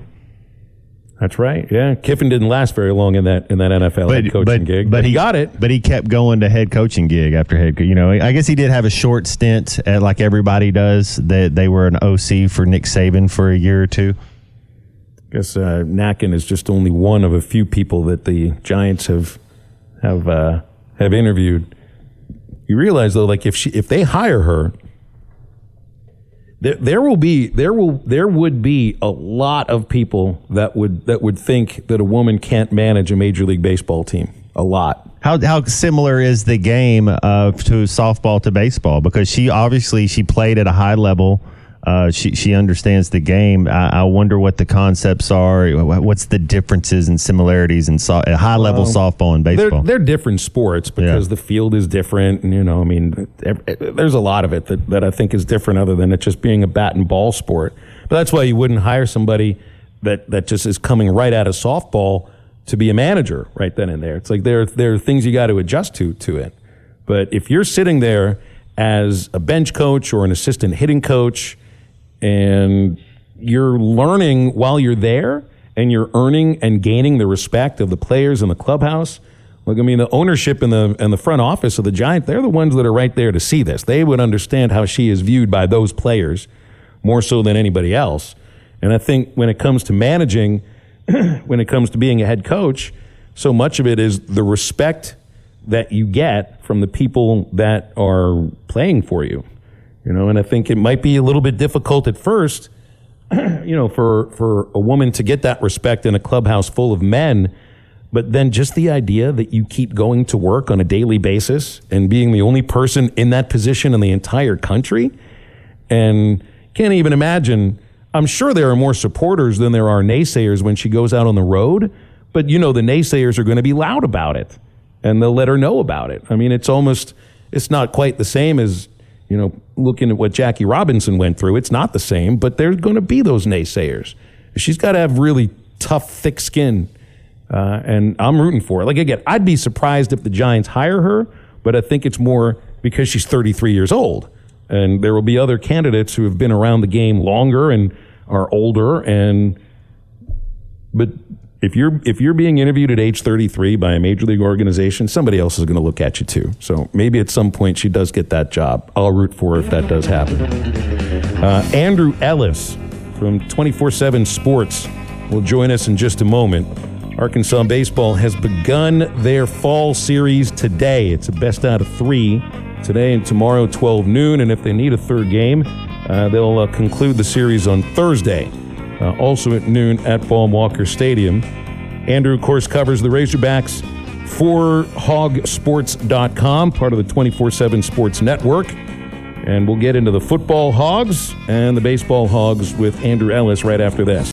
That's right. Yeah, Kiffin didn't last very long in that in that NFL head coaching but, gig, but he got it. But he kept going to head coaching gig after head. You know, I guess he did have a short stint, at, like everybody does. That they were an OC for Nick Saban for a year or two. I guess uh, Nakken is just only one of a few people that the Giants have have uh, have interviewed. You realize though, like if she if they hire her, there, there will be there will there would be a lot of people that would that would think that a woman can't manage a major league baseball team. A lot. How how similar is the game uh, to softball to baseball? Because she obviously she played at a high level. Uh, she she understands the game. I, I wonder what the concepts are. What's the differences and similarities in so, high level softball and They're, baseball? they're different sports because the field is different. And, you know, I mean, there's a lot of it that, that I think is different other than it just being a bat and ball sport. But that's why you wouldn't hire somebody that, that just is coming right out of softball to be a manager right then and there. It's like there, there are things you got to adjust to, to it. But if you're sitting there as a bench coach or an assistant hitting coach and you're learning while you're there and you're earning and gaining the respect of the players in the clubhouse. Look, I mean, the ownership and the and the front office of the Giant, they're the ones that are right there to see this. They would understand how she is viewed by those players more so than anybody else. And I think when it comes to managing, when it comes to being a head coach, so much of it is the respect that you get from the people that are playing for you. You know, and I think it might be a little bit difficult at first, you know, for for a woman to get that respect in a clubhouse full of men. But then just the idea that you keep going to work on a daily basis and being the only person in that position in the entire country, and can't even imagine. I'm sure there are more supporters than there are naysayers when she goes out on the road. But you know, the naysayers are going to be loud about it, and they'll let her know about it. I mean, it's almost, it's not quite the same as you know, looking at what Jackie Robinson went through. It's not the same, but there's going to be those naysayers. She's got to have really tough, thick skin, uh, and I'm rooting for her. Like again, I'd be surprised if the Giants hire her, but I think it's more because she's 33 years old, and there will be other candidates who have been around the game longer and are older, and but if you're if you're being interviewed at age 33 by a major league organization, somebody else is going to look at you too. So maybe at some point she does get that job. I'll root for her if that does happen. Uh, Andrew Ellis from 24/7 Sports will join us in just a moment. Arkansas baseball has begun their fall series today. It's a best out of three today and tomorrow, 12 noon. And if they need a third game, uh, they'll uh, conclude the series on Thursday uh, also at noon at Baum-Walker Stadium. Andrew, of course, covers the Razorbacks for hogsports.com, part of the 24 7 Sports Network. And we'll get into the football hogs and the baseball hogs with Andrew Ellis right after this.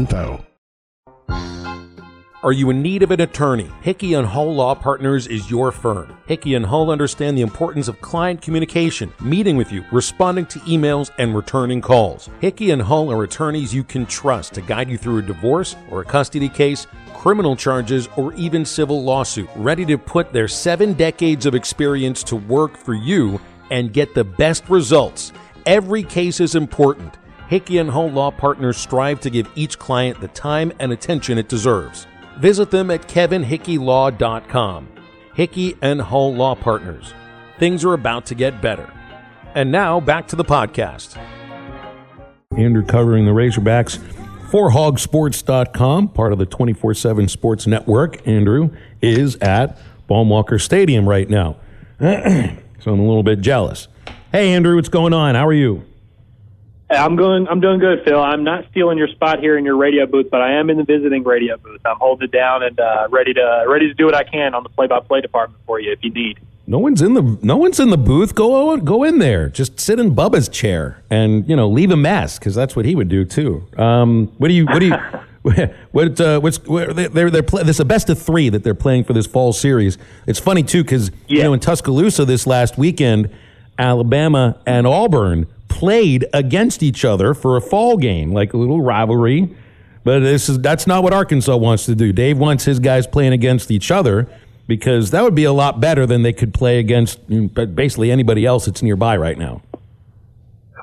info. Are you in need of an attorney? Hickey and Hull Law Partners is your firm. Hickey and Hull understand the importance of client communication, meeting with you, responding to emails, and returning calls. Hickey and Hull are attorneys you can trust to guide you through a divorce or a custody case, criminal charges, or even civil lawsuit, ready to put their seven decades of experience to work for you and get the best results. Every case is important. Hickey and Hull Law Partners strive to give each client the time and attention it deserves. Visit them at kevinhickeylaw.com. Hickey and Hull Law Partners. Things are about to get better. And now back to the podcast. Andrew covering the Razorbacks for hogsports.com, part of the 24 7 Sports Network. Andrew is at Baum-Walker Stadium right now. so I'm a little bit jealous. Hey, Andrew, what's going on? How are you? I'm going. I'm doing good, Phil. I'm not stealing your spot here in your radio booth, but I am in the visiting radio booth. I'm holding it down and uh, ready to ready to do what I can on the play-by-play department for you if you need. No one's in the no one's in the booth. Go go in there. Just sit in Bubba's chair and you know leave a mess because that's what he would do too. Um, what do you what do you what uh, what's they're they're, they're play, this is a best of three that they're playing for this fall series. It's funny too because yeah. you know in Tuscaloosa this last weekend, Alabama and Auburn played against each other for a fall game, like a little rivalry. But this is that's not what Arkansas wants to do. Dave wants his guys playing against each other because that would be a lot better than they could play against mm, basically anybody else that's nearby right now.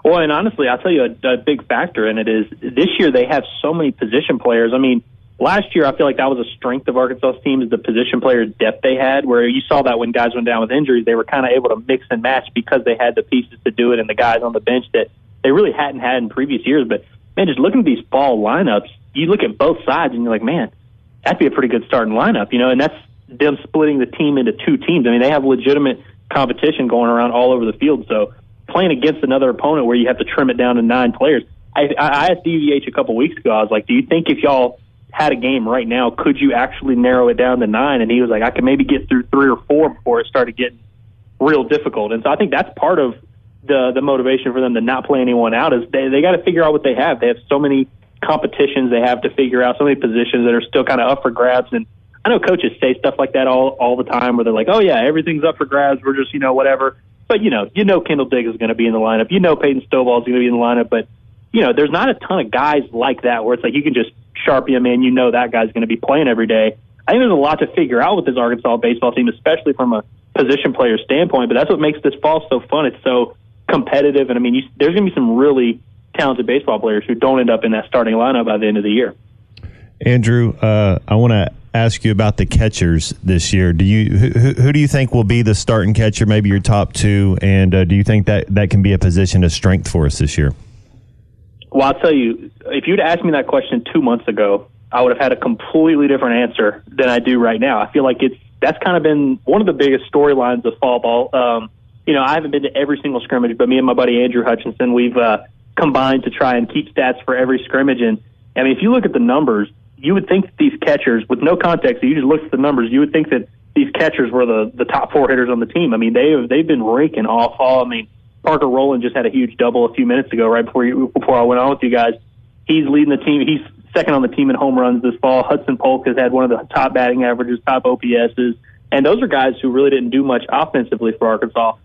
Well, and honestly, I'll tell you a, a big factor in it is this year they have so many position players. I mean, last year I feel like that was a strength of Arkansas's team is the position player depth they had, where you saw that when guys went down with injuries, they were kind of able to mix and match because they had the pieces to do it and the guys on the bench that they really hadn't had in previous years. But man, just looking at these fall lineups, you look at both sides and you're like, man, that'd be a pretty good starting lineup, you know, and that's them splitting the team into two teams. I mean, they have legitimate competition going around all over the field. So playing against another opponent where you have to trim it down to nine players. I, I asked DVH a couple weeks ago. I was like, "Do you think if y'all had a game right now, could you actually narrow it down to nine? And he was like, I could maybe get through three or four before it started getting real difficult. And so I think that's part of the the motivation for them to not play anyone out is they they got to figure out what they have. They have so many competitions they have to figure out, so many positions that are still kind of up for grabs. And I know coaches say stuff like that all all the time, where they're like, "Oh yeah, everything's up for grabs. We're just you know whatever." But you know, you know, Kendall Diggs is going to be in the lineup. You know, Peyton Stovall is going to be in the lineup. But you know, there's not a ton of guys like that where it's like you can just sharpie him in. You know that guy's going to be playing every day. I think there's a lot to figure out with this Arkansas baseball team, especially from a position player standpoint. But that's what makes this fall so fun. It's so competitive, and I mean, you, there's going to be some really talented baseball players who don't end up in that starting lineup by the end of the year. Andrew, uh, I want to ask you about the catchers this year. Do you who, who, do you think will be the starting catcher? Maybe your top two, and uh, do you think that that can be a position of strength for us this year? Well, I'll tell you, if you'd asked me that question two months ago, I would have had a completely different answer than I do right now. I feel like it's that's kind of been one of the biggest storylines of fall ball. Um, you know, I haven't been to every single scrimmage, but me and my buddy Andrew Hutchinson, we've uh, combined to try and keep stats for every scrimmage. And I mean, if you look at the numbers, you would think that these catchers, with no context, you just look at the numbers, you would think that these catchers were the the top four hitters on the team. I mean, they they've been raking off all. I mean, Parker Rowland just had a huge double a few minutes ago, right before you, before I went on with you guys. He's leading the team. He's second on the team in home runs this fall. Hudson Polk has had one of the top batting averages, top OPSs, and those are guys who really didn't do much offensively for Arkansas.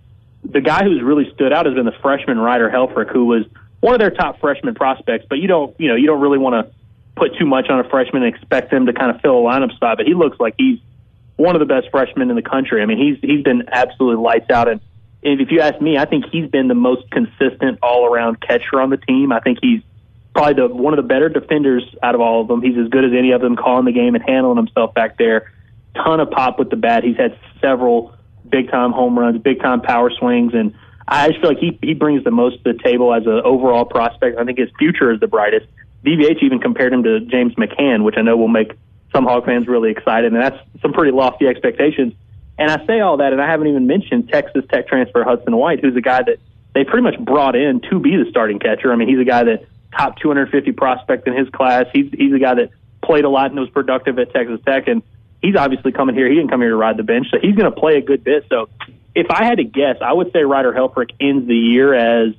The guy who's really stood out has been the freshman Ryder Helfrich, who was one of their top freshman prospects. But you don't, you know, you don't really want to put too much on a freshman and expect him to kind of fill a lineup spot. But he looks like he's one of the best freshmen in the country. I mean, he's he's been absolutely lights out. And if you ask me, I think he's been the most consistent all around catcher on the team. I think he's probably the one of the better defenders out of all of them. He's as good as any of them calling the game and handling himself back there. Ton of pop with the bat. He's had several big time home runs, big time power swings, and I just feel like he he brings the most to the table as an overall prospect. I think his future is the brightest. DVH even compared him to James McCann, which I know will make some Hog fans really excited, and that's some pretty lofty expectations. And I say all that, and I haven't even mentioned Texas Tech transfer Hudson White, who's a guy that they pretty much brought in to be the starting catcher. I mean, he's a guy that top 250 prospect in his class. He's he's a guy that played a lot and was productive at Texas Tech, and he's obviously coming here. He didn't come here to ride the bench, so he's going to play a good bit. So, if I had to guess, I would say Ryder Helfrich ends the year as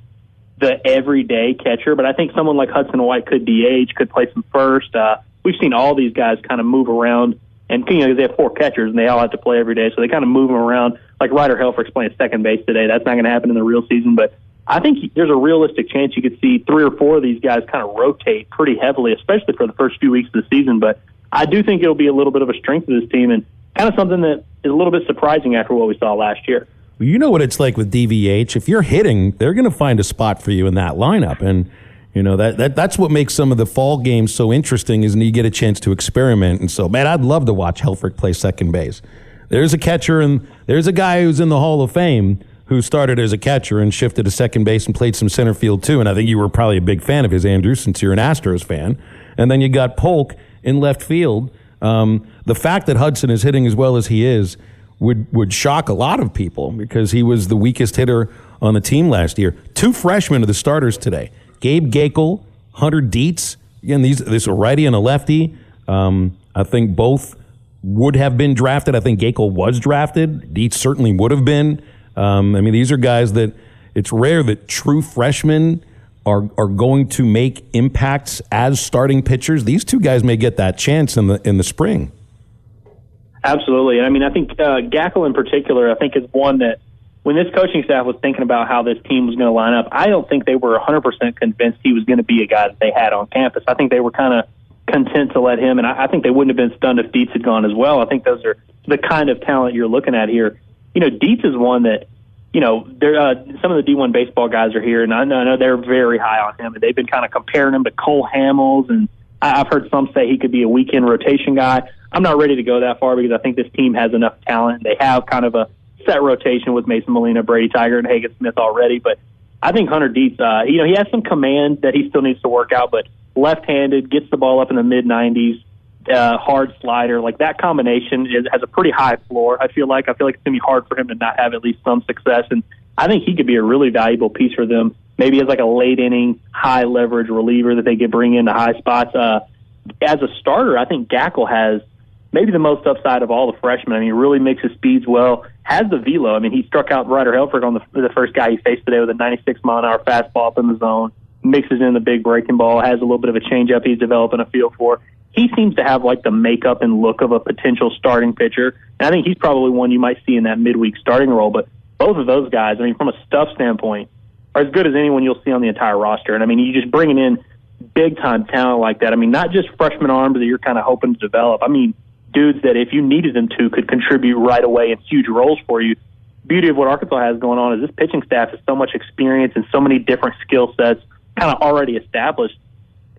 the everyday catcher, but I think someone like Hudson White could DH, could play some first. Uh, we've seen all these guys kind of move around, and you know they have four catchers and they all have to play every day, so they kind of move them around. Like Ryder Helfrich's playing second base today. That's not going to happen in the real season, but I think there's a realistic chance you could see three or four of these guys kind of rotate pretty heavily, especially for the first few weeks of the season. But I do think it'll be a little bit of a strength of this team and kind of something that is a little bit surprising after what we saw last year. You know what it's like with DVH. If you're hitting, they're going to find a spot for you in that lineup, and you know that, that that's what makes some of the fall games so interesting. Is you get a chance to experiment. And so, man, I'd love to watch Helfrich play second base. There's a catcher, and there's a guy who's in the Hall of Fame who started as a catcher and shifted to second base and played some center field too. And I think you were probably a big fan of his, Andrew, since you're an Astros fan. And then you got Polk in left field. Um, the fact that Hudson is hitting as well as he is would would shock a lot of people because he was the weakest hitter on the team last year. Two freshmen are the starters today: Gabe Gaeckle, Hunter Dietz. Again, these this a righty and a lefty. Um, I think both would have been drafted. I think Gaeckle was drafted. Dietz certainly would have been. Um, I mean, these are guys that it's rare that true freshmen are are going to make impacts as starting pitchers. These two guys may get that chance in the in the spring. Absolutely. I mean, I think uh, Gaeckle in particular, I think is one that when this coaching staff was thinking about how this team was going to line up, I don't think they were 100% convinced he was going to be a guy that they had on campus. I think they were kind of content to let him, and I, I think they wouldn't have been stunned if Dietz had gone as well. I think those are the kind of talent you're looking at here. You know, Dietz is one that, you know, there uh, some of the D1 baseball guys are here, and I know, I know they're very high on him, and they've been kind of comparing him to Cole Hamels, and I've heard some say he could be a weekend rotation guy. I'm not ready to go that far because I think this team has enough talent. They have kind of a set rotation with Mason Molina, Brady Tygart, and Hagen Smith already. But I think Hunter Dietz, uh, you know, he has some command that he still needs to work out, but left-handed, gets the ball up in the mid 90s, uh, hard slider, like that combination is, has a pretty high floor. I feel like I feel like it's gonna be hard for him to not have at least some success, and I think he could be a really valuable piece for them. Maybe as like a late inning, high leverage reliever that they could bring into high spots. Uh, as a starter, I think Gaeckle has maybe the most upside of all the freshmen. I mean, he really mixes speeds well, has the velo. I mean, he struck out Ryder Helfrich on the, the first guy he faced today with a 96 mile an hour fastball up in the zone, mixes in the big breaking ball, has a little bit of a changeup he's developing a feel for. He seems to have like the makeup and look of a potential starting pitcher. And I think he's probably one you might see in that midweek starting role. But both of those guys, I mean, from a stuff standpoint, are as good as anyone you'll see on the entire roster. And I mean, you just bringing in big time talent like that. I mean, not just freshman arms that you're kind of hoping to develop. I mean, dudes that if you needed them to could contribute right away in huge roles for you. Beauty of what Arkansas has going on is this pitching staff has so much experience and so many different skill sets kind of already established.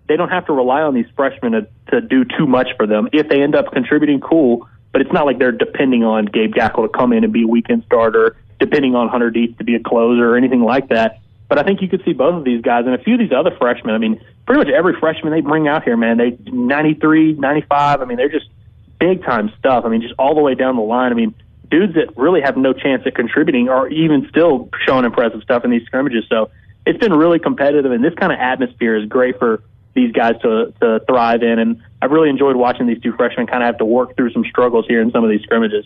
They don't have to rely on these freshmen to, to do too much for them. If they end up contributing, cool. But it's not like they're depending on Gabe Gaeckle to come in and be a weekend starter, depending on Hunter Dietz to be a closer or anything like that. But I think you could see both of these guys and a few of these other freshmen. I mean, pretty much every freshman they bring out here, man, they 93, 95. I mean, they're just big time stuff. I mean, just all the way down the line. I mean, dudes that really have no chance at contributing are even still showing impressive stuff in these scrimmages. So it's been really competitive, and this kind of atmosphere is great for these guys to to thrive in. And I've really enjoyed watching these two freshmen kind of have to work through some struggles here in some of these scrimmages.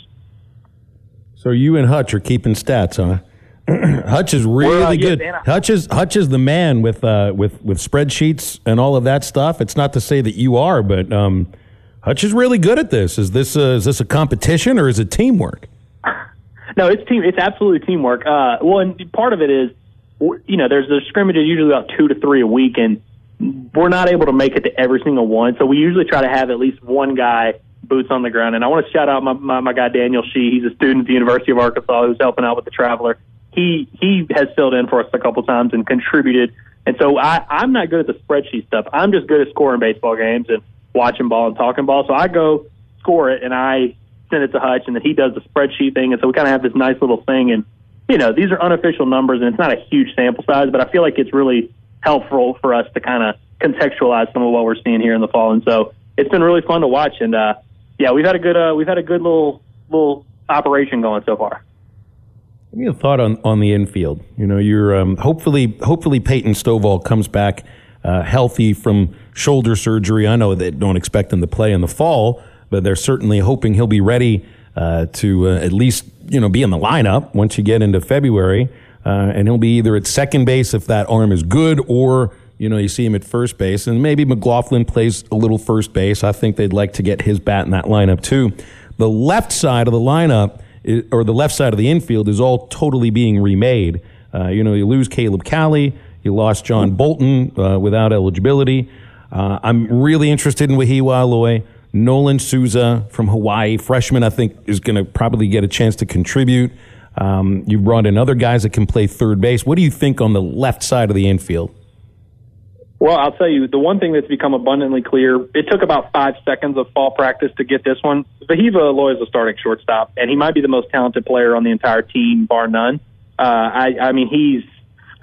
So you and Hutch are keeping stats, huh? Hutch is really uh, yeah, good. Hutch is Hutch is the man with uh, with with spreadsheets and all of that stuff. It's not to say that you are, but um, Hutch is really good at this. Is this a, is this a competition or is it teamwork? No, it's team. It's absolutely teamwork. Uh, well, and part of it is, you know, there's there's scrimmages usually about two to three a week, and we're not able to make it to every single one. So we usually try to have at least one guy boots on the ground. And I want to shout out my my, my guy Daniel Shee. He's a student at the University of Arkansas who's helping out with the Traveler. He he has filled in for us a couple times and contributed. And so I I'm not good at the spreadsheet stuff. I'm just good at scoring baseball games and watching ball and talking ball. So I go score it and I send it to Hutch, and then he does the spreadsheet thing. And so we kind of have this nice little thing. And you know, these are unofficial numbers, and it's not a huge sample size, but I feel like it's really helpful for us to kind of contextualize some of what we're seeing here in the fall. And so it's been really fun to watch. And uh, yeah, we've had a good uh, we've had a good little little operation going so far. Give me a thought on, on the infield. You know, you're um, hopefully hopefully Peyton Stovall comes back uh, healthy from shoulder surgery. I know they don't expect him to play in the fall, but they're certainly hoping he'll be ready uh, to uh, at least you know be in the lineup once you get into February, uh, and he'll be either at second base if that arm is good, or you know you see him at first base, and maybe McLaughlin plays a little first base. I think they'd like to get his bat in that lineup too. The left side of the lineup i- or the left side of the infield is all totally being remade. Uh, you know, you lose Caleb Cali, you lost John Bolton uh, without eligibility. Uh, I'm really interested in Wehiwa Aloy. Nolan Souza from Hawaii, freshman, I think is going to probably get a chance to contribute. Um, you brought in other guys that can play third base. What do you think on the left side of the infield? Well, I'll tell you, the one thing that's become abundantly clear, it took about five seconds of fall practice to get this one. Wehiwa Aloy is a starting shortstop, and he might be the most talented player on the entire team, bar none. Uh, I, I mean, he's,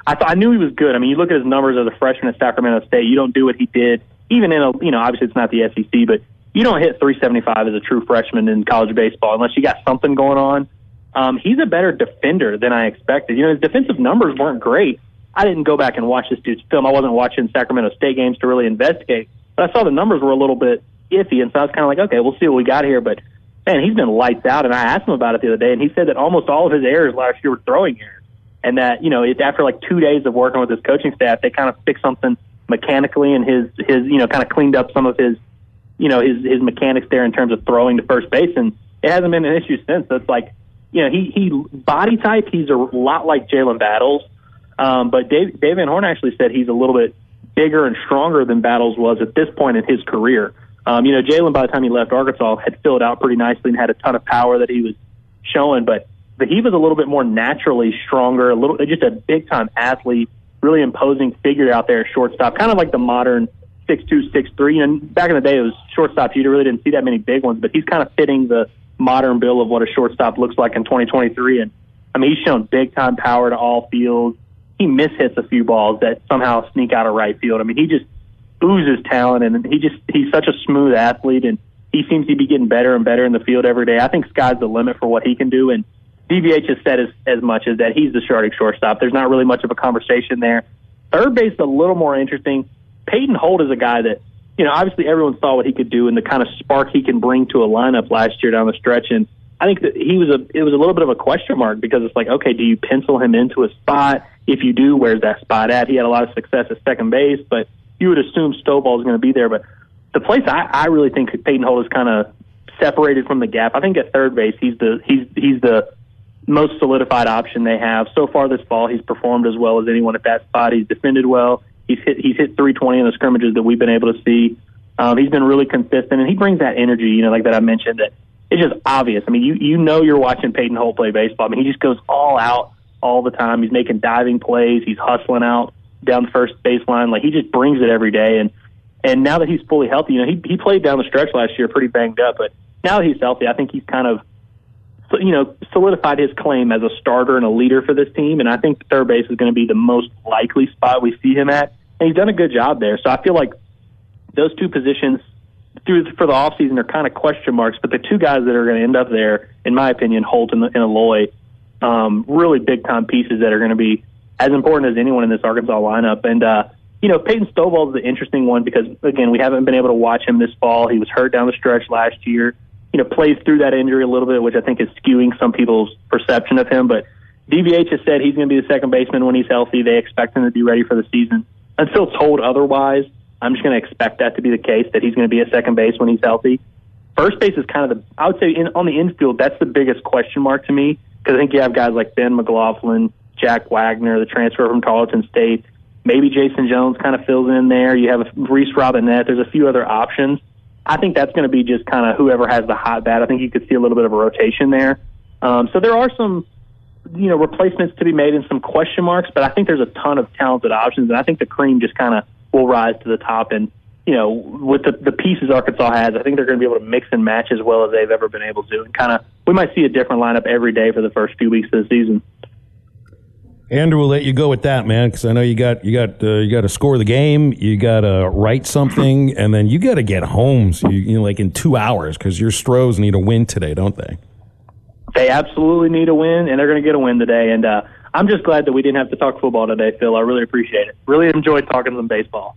I, th- I knew he was good. I mean, you look at his numbers as a freshman at Sacramento State, you don't do what he did, even in a, you know, obviously it's not the SEC, but you don't hit 375 as a true freshman in college baseball unless you got something going on. Um, he's a better defender than I expected. You know, his defensive numbers weren't great. I didn't go back and watch this dude's film. I wasn't watching Sacramento State games to really investigate, but I saw the numbers were a little bit iffy, and so I was kind of like, okay, we'll see what we got here. But man, he's been lights out. And I asked him about it the other day, and he said that almost all of his errors last year were throwing errors, and that you know, it's after like two days of working with his coaching staff, they kind of fixed something mechanically, and his his you know kind of cleaned up some of his you know his his mechanics there in terms of throwing to first base, and it hasn't been an issue since. So like you know he he body type he's a lot like Jalen Battles, um, but Dave Dave Van Horn actually said he's a little bit bigger and stronger than Battles was at this point in his career. Um, you know Jalen by the time he left Arkansas had filled out pretty nicely and had a ton of power that he was showing, but but he was a little bit more naturally stronger, a little just a big time athlete, really imposing figure out there shortstop, kind of like the modern six two, six three. And back in the day, it was shortstop. You really didn't see that many big ones, but he's kind of fitting the modern bill of what a shortstop looks like in 2023. And I mean, he's shown big time power to all fields. He mishits a few balls that somehow sneak out of right field. I mean, he just oozes talent, and he just he's such a smooth athlete, and he seems to be getting better and better in the field every day. I think sky's the limit for what he can do, and DVH has said as, as much as that he's the starting shortstop. There's not really much of a conversation there. Third base is a little more interesting. Peyton Holt is a guy that, you know, obviously everyone saw what he could do and the kind of spark he can bring to a lineup last year down the stretch. And I think that he was a, it was a little bit of a question mark because it's like, okay, do you pencil him into a spot? If you do, where's that spot at? He had a lot of success at second base, but you would assume Stovall is going to be there. But the place I, I really think Peyton Holt is kind of separated from the gap. I think at third base, he's the, he's, he's the, most solidified option they have. So far this fall, he's performed as well as anyone at that spot. He's defended well. He's hit he's hit 320 in the scrimmages that we've been able to see. Um, he's been really consistent, and he brings that energy, you know, like that I mentioned. That it's just obvious. I mean, you you know you're watching Peyton Holt play baseball. I mean, he just goes all out all the time. He's making diving plays. He's hustling out down the first baseline. Like he just brings it every day. And and now that he's fully healthy, you know, he he played down the stretch last year pretty banged up, but now that he's healthy, I think he's kind of you know, solidified his claim as a starter and a leader for this team. And I think third base is going to be the most likely spot we see him at. And he's done a good job there. So I feel like those two positions through for the offseason are kind of question marks. But the two guys that are going to end up there, in my opinion, Holt and, and Aloy, um, really big time pieces that are going to be as important as anyone in this Arkansas lineup. And, uh, you know, Peyton Stovall is the interesting one because, again, we haven't been able to watch him this fall. He was hurt down the stretch last year you know, plays through that injury a little bit, which I think is skewing some people's perception of him. But DVH has said he's going to be the second baseman when he's healthy. They expect him to be ready for the season. Until told otherwise, I'm just going to expect that to be the case, that he's going to be a second base when he's healthy. First base is kind of the, I would say in, on the infield, that's the biggest question mark to me because I think you have guys like Ben McLaughlin, Jack Wagner, the transfer from Tarleton State. Maybe Jason Jones kind of fills in there. You have Reese Robinette. There's a few other options. I think that's going to be just kind of whoever has the hot bat. I think you could see a little bit of a rotation there. Um, so there are some, you know, replacements to be made and some question marks, but I think there's a ton of talented options, and I think the cream just kind of will rise to the top. And you know, with the the pieces Arkansas has, I think they're going to be able to mix and match as well as they've ever been able to, and kind of we might see a different lineup every day for the first few weeks of the season. Andrew we'll let you go with that, man, because I know you got you got uh, you got to score the game, you got to write something, and then you got to get home. So you, you know, like in two hours, because your Stros need a win today, don't they? They absolutely need a win, and they're going to get a win today. And uh, I'm just glad that we didn't have to talk football today, Phil. I really appreciate it. Really enjoyed talking to them baseball.